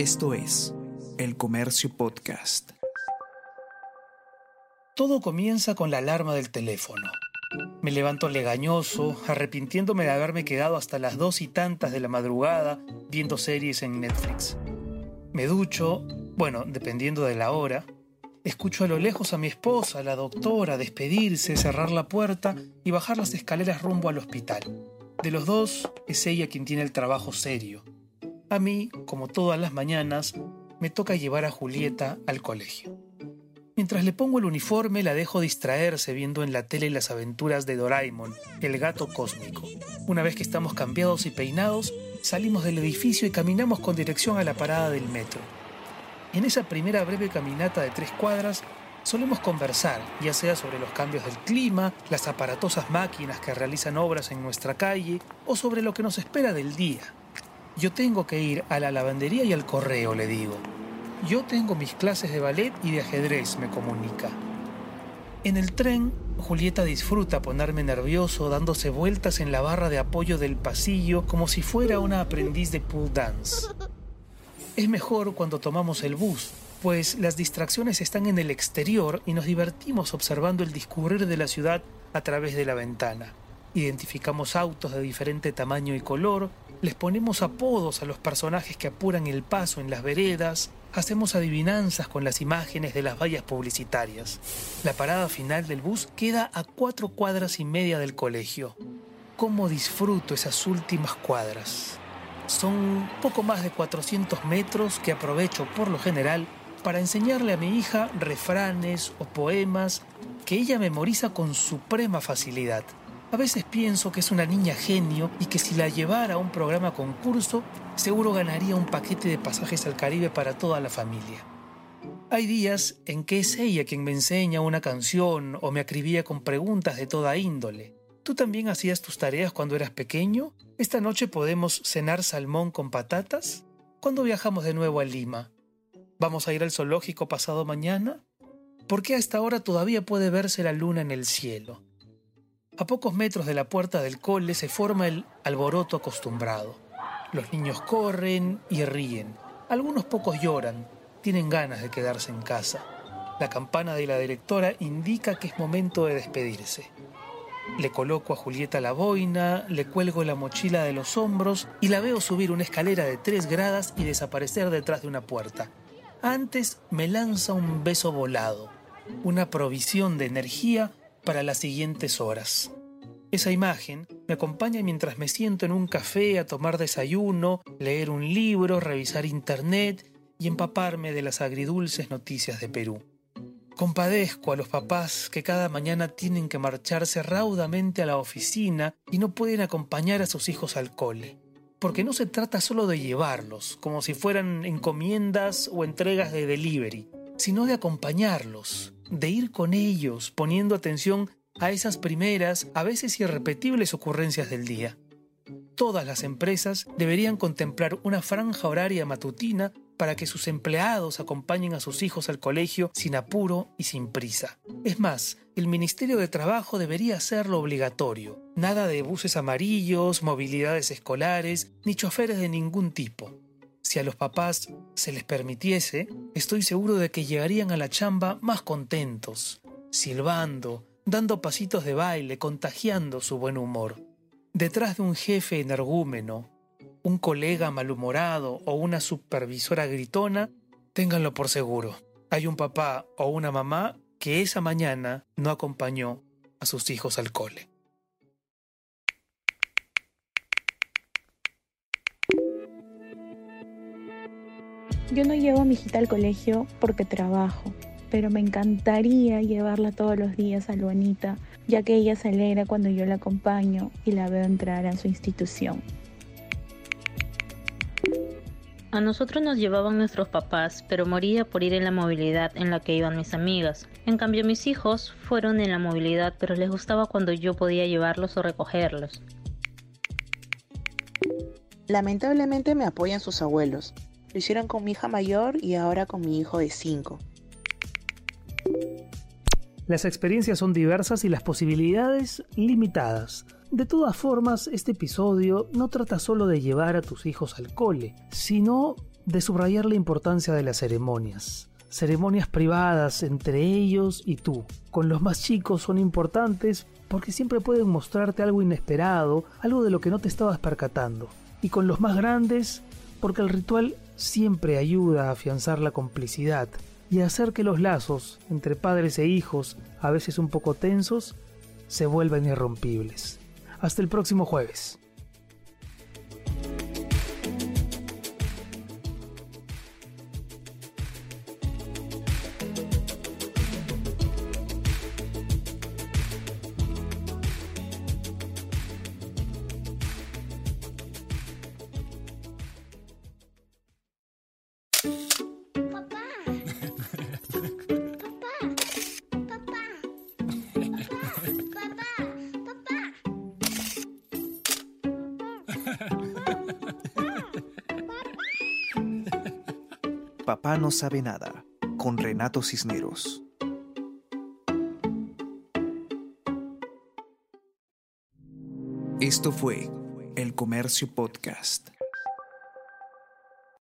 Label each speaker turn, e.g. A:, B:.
A: Esto es El Comercio Podcast.
B: Todo comienza con la alarma del teléfono. Me levanto legañoso, arrepintiéndome de haberme quedado hasta las dos y tantas de la madrugada viendo series en Netflix. Me ducho, bueno, dependiendo de la hora. Escucho a lo lejos a mi esposa, la doctora, despedirse, cerrar la puerta y bajar las escaleras rumbo al hospital. De los dos, es ella quien tiene el trabajo serio. A mí, como todas las mañanas, me toca llevar a Julieta al colegio. Mientras le pongo el uniforme, la dejo distraerse viendo en la tele las aventuras de Doraemon, el gato cósmico. Una vez que estamos cambiados y peinados, salimos del edificio y caminamos con dirección a la parada del metro. En esa primera breve caminata de tres cuadras, solemos conversar, ya sea sobre los cambios del clima, las aparatosas máquinas que realizan obras en nuestra calle o sobre lo que nos espera del día. Yo tengo que ir a la lavandería y al correo, le digo. Yo tengo mis clases de ballet y de ajedrez, me comunica. En el tren, Julieta disfruta ponerme nervioso dándose vueltas en la barra de apoyo del pasillo como si fuera una aprendiz de pool dance. Es mejor cuando tomamos el bus, pues las distracciones están en el exterior y nos divertimos observando el discurrir de la ciudad a través de la ventana. Identificamos autos de diferente tamaño y color, les ponemos apodos a los personajes que apuran el paso en las veredas, hacemos adivinanzas con las imágenes de las vallas publicitarias. La parada final del bus queda a cuatro cuadras y media del colegio. ¿Cómo disfruto esas últimas cuadras? Son poco más de 400 metros que aprovecho por lo general para enseñarle a mi hija refranes o poemas que ella memoriza con suprema facilidad. A veces pienso que es una niña genio y que si la llevara a un programa concurso, seguro ganaría un paquete de pasajes al Caribe para toda la familia. Hay días en que es ella quien me enseña una canción o me acribía con preguntas de toda índole. ¿Tú también hacías tus tareas cuando eras pequeño? ¿Esta noche podemos cenar salmón con patatas? ¿Cuándo viajamos de nuevo a Lima? ¿Vamos a ir al zoológico pasado mañana? ¿Por qué a esta hora todavía puede verse la luna en el cielo? A pocos metros de la puerta del cole se forma el alboroto acostumbrado. Los niños corren y ríen. Algunos pocos lloran, tienen ganas de quedarse en casa. La campana de la directora indica que es momento de despedirse. Le coloco a Julieta la boina, le cuelgo la mochila de los hombros y la veo subir una escalera de tres gradas y desaparecer detrás de una puerta. Antes me lanza un beso volado, una provisión de energía para las siguientes horas. Esa imagen me acompaña mientras me siento en un café a tomar desayuno, leer un libro, revisar internet y empaparme de las agridulces noticias de Perú. Compadezco a los papás que cada mañana tienen que marcharse raudamente a la oficina y no pueden acompañar a sus hijos al cole. Porque no se trata solo de llevarlos, como si fueran encomiendas o entregas de delivery, sino de acompañarlos, de ir con ellos, poniendo atención a esas primeras, a veces irrepetibles ocurrencias del día. Todas las empresas deberían contemplar una franja horaria matutina para que sus empleados acompañen a sus hijos al colegio sin apuro y sin prisa. Es más, el Ministerio de Trabajo debería hacerlo obligatorio. Nada de buses amarillos, movilidades escolares, ni choferes de ningún tipo. Si a los papás se les permitiese, estoy seguro de que llegarían a la chamba más contentos, silbando, dando pasitos de baile, contagiando su buen humor. Detrás de un jefe energúmeno, un colega malhumorado o una supervisora gritona, ténganlo por seguro. Hay un papá o una mamá que esa mañana no acompañó a sus hijos al cole.
C: Yo no llevo a mi hijita al colegio porque trabajo, pero me encantaría llevarla todos los días a Luanita, ya que ella se alegra cuando yo la acompaño y la veo entrar a su institución.
D: A nosotros nos llevaban nuestros papás, pero moría por ir en la movilidad en la que iban mis amigas. En cambio, mis hijos fueron en la movilidad, pero les gustaba cuando yo podía llevarlos o recogerlos.
E: Lamentablemente me apoyan sus abuelos, lo hicieron con mi hija mayor y ahora con mi hijo de 5.
B: Las experiencias son diversas y las posibilidades limitadas. De todas formas, este episodio no trata solo de llevar a tus hijos al cole, sino de subrayar la importancia de las ceremonias. Ceremonias privadas entre ellos y tú. Con los más chicos son importantes porque siempre pueden mostrarte algo inesperado, algo de lo que no te estabas percatando. Y con los más grandes porque el ritual siempre ayuda a afianzar la complicidad y a hacer que los lazos entre padres e hijos, a veces un poco tensos, se vuelvan irrompibles. Hasta el próximo jueves.
A: Papá no sabe nada con Renato Cisneros. Esto fue El Comercio Podcast.